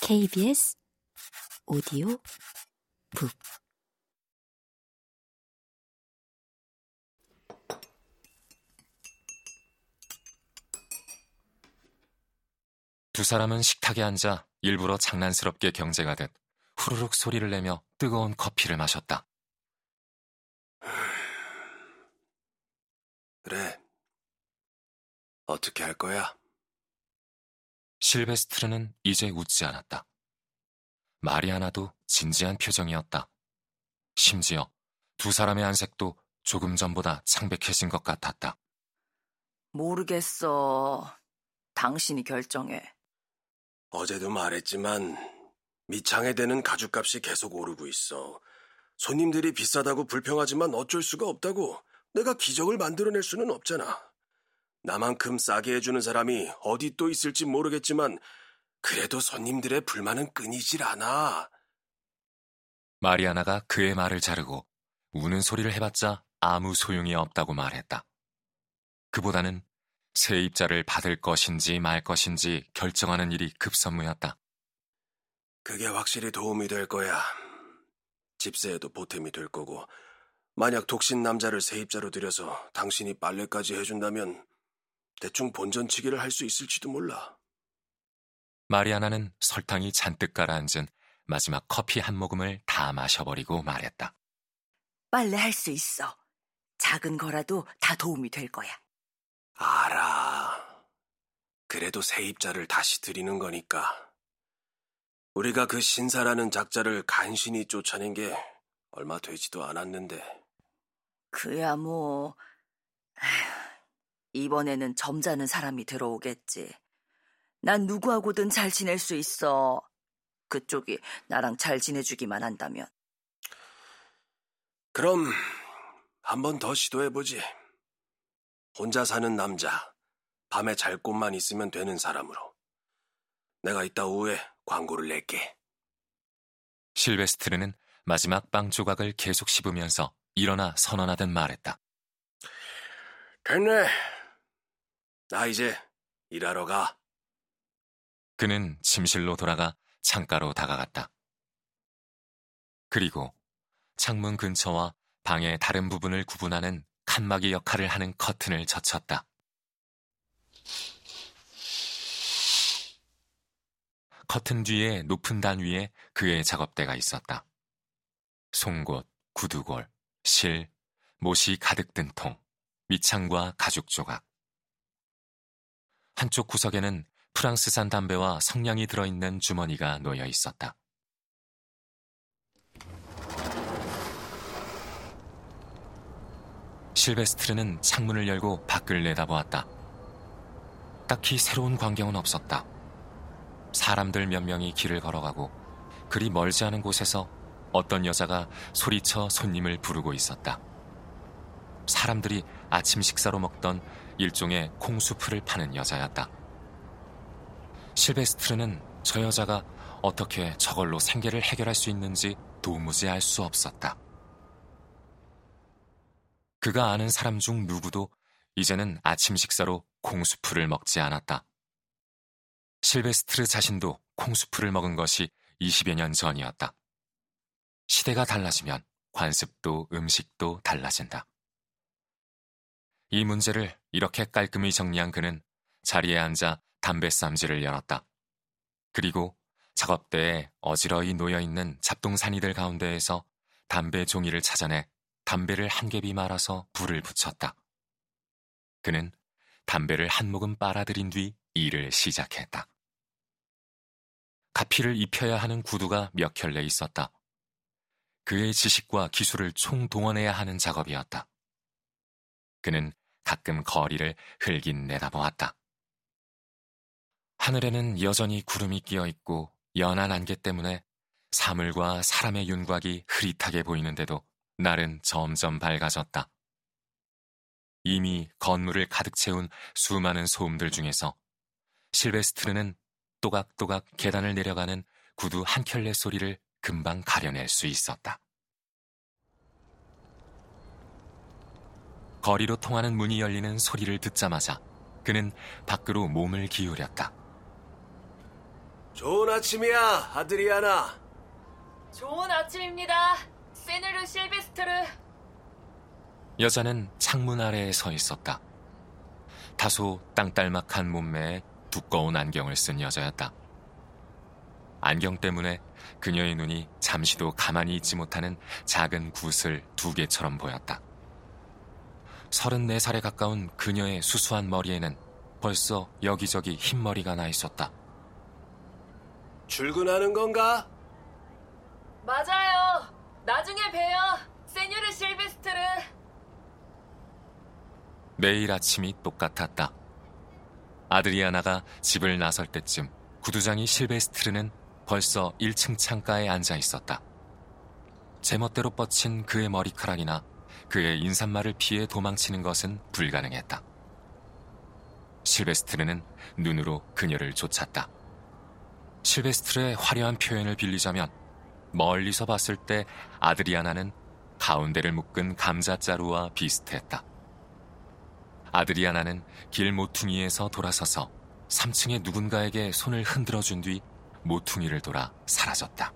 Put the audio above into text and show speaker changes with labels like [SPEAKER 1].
[SPEAKER 1] KBS 오디오 북
[SPEAKER 2] 두 사람은 식탁에 앉아 일부러 장난스럽게 경쟁하듯 후루룩 소리를 내며 뜨거운 커피를 마셨다.
[SPEAKER 3] 그래. 어떻게 할 거야?
[SPEAKER 2] 실베스트르는 이제 웃지 않았다. 마리아나도 진지한 표정이었다. 심지어 두 사람의 안색도 조금 전보다 창백해진 것 같았다.
[SPEAKER 4] 모르겠어. 당신이 결정해.
[SPEAKER 3] 어제도 말했지만 미창에 대는 가죽값이 계속 오르고 있어. 손님들이 비싸다고 불평하지만 어쩔 수가 없다고. 내가 기적을 만들어낼 수는 없잖아. 나만큼 싸게 해주는 사람이 어디 또 있을지 모르겠지만 그래도 손님들의 불만은 끊이질 않아.
[SPEAKER 2] 마리아나가 그의 말을 자르고 우는 소리를 해봤자 아무 소용이 없다고 말했다. 그보다는 세입자를 받을 것인지 말 것인지 결정하는 일이 급선무였다.
[SPEAKER 3] 그게 확실히 도움이 될 거야. 집세에도 보탬이 될 거고 만약 독신 남자를 세입자로 들여서 당신이 빨래까지 해준다면 대충 본전치기를 할 수 있을지도 몰라.
[SPEAKER 2] 마리아나는 설탕이 잔뜩 가라앉은 마지막 커피 한 모금을 다 마셔버리고 말했다.
[SPEAKER 4] 빨래 할 수 있어. 작은 거라도 다 도움이 될 거야.
[SPEAKER 3] 알아. 그래도 세입자를 다시 들이는 거니까. 우리가 그 신사라는 작자를 간신히 쫓아낸 게 얼마 되지도 않았는데.
[SPEAKER 4] 그야 뭐 이번에는 점잖은 사람이 들어오겠지. 난 누구하고든 잘 지낼 수 있어. 그쪽이 나랑 잘 지내주기만 한다면.
[SPEAKER 3] 그럼 한 번 더 시도해보지. 혼자 사는 남자, 밤에 잘 곳만 있으면 되는 사람으로. 내가 이따 오후에 광고를 낼게.
[SPEAKER 2] 실베스트르는 마지막 빵 조각을 계속 씹으면서 일어나 선언하듯 말했다.
[SPEAKER 3] 됐네. 나 이제 일하러 가.
[SPEAKER 2] 그는 침실로 돌아가 창가로 다가갔다. 그리고 창문 근처와 방의 다른 부분을 구분하는 칸막이 역할을 하는 커튼을 젖혔다. 커튼 뒤에 높은 단 위에 그의 작업대가 있었다. 송곳, 구두골, 실, 못이 가득 든 통, 밑창과 가죽 조각. 한쪽 구석에는 프랑스산 담배와 성냥이 들어있는 주머니가 놓여 있었다. 실베스트르는 창문을 열고 밖을 내다보았다. 딱히 새로운 광경은 없었다. 사람들 몇 명이 길을 걸어가고 그리 멀지 않은 곳에서 어떤 여자가 소리쳐 손님을 부르고 있었다. 사람들이 아침 식사로 먹던 일종의 콩수프를 파는 여자였다. 실베스트르는 저 여자가 어떻게 저걸로 생계를 해결할 수 있는지 도무지 알 수 없었다. 그가 아는 사람 중 누구도 이제는 아침 식사로 콩수프를 먹지 않았다. 실베스트르 자신도 콩수프를 먹은 것이 20여 년 전이었다. 시대가 달라지면 관습도 음식도 달라진다. 이 문제를 이렇게 깔끔히 정리한 그는 자리에 앉아 담배 쌈지를 열었다. 그리고 작업대에 어지러이 놓여있는 잡동사니들 가운데에서 담배 종이를 찾아내 담배를 한 갭이 말아서 불을 붙였다. 그는 담배를 한 모금 빨아들인 뒤 일을 시작했다. 가피를 입혀야 하는 구두가 몇 켤레 있었다. 그의 지식과 기술을 총동원해야 하는 작업이었다. 그는 가끔 거리를 흘긴 내다보았다. 하늘에는 여전히 구름이 끼어 있고 연한 안개 때문에 사물과 사람의 윤곽이 흐릿하게 보이는데도 날은 점점 밝아졌다. 이미 건물을 가득 채운 수많은 소음들 중에서 실베스트르는 또각또각 계단을 내려가는 구두 한 켤레 소리를 금방 가려낼 수 있었다. 거리로 통하는 문이 열리는 소리를 듣자마자 그는 밖으로 몸을 기울였다.
[SPEAKER 3] 좋은 아침이야, 아드리아나.
[SPEAKER 5] 좋은 아침입니다. 세네르 실베스트르.
[SPEAKER 2] 여자는 창문 아래에 서 있었다. 다소 땅딸막한 몸매에 두꺼운 안경을 쓴 여자였다. 안경 때문에 그녀의 눈이 잠시도 가만히 있지 못하는 작은 굿을 두 개처럼 보였다. 34살에 가까운 그녀의 수수한 머리에는 벌써 여기저기 흰머리가 나 있었다.
[SPEAKER 3] 출근하는 건가?
[SPEAKER 5] 맞아요. 나중에 봬요. 세뉴르 실베스트르.
[SPEAKER 2] 매일 아침이 똑같았다. 아드리아나가 집을 나설 때쯤 구두장이 실베스트르는 벌써 1층 창가에 앉아 있었다. 제멋대로 뻗친 그의 머리카락이나 그의 인사말을 피해 도망치는 것은 불가능했다. 실베스트르는 눈으로 그녀를 쫓았다. 실베스트르의 화려한 표현을 빌리자면 멀리서 봤을 때 아드리아나는 가운데를 묶은 감자자루와 비슷했다. 아드리아나는 길 모퉁이에서 돌아서서 3층의 누군가에게 손을 흔들어 준 뒤 모퉁이를 돌아 사라졌다.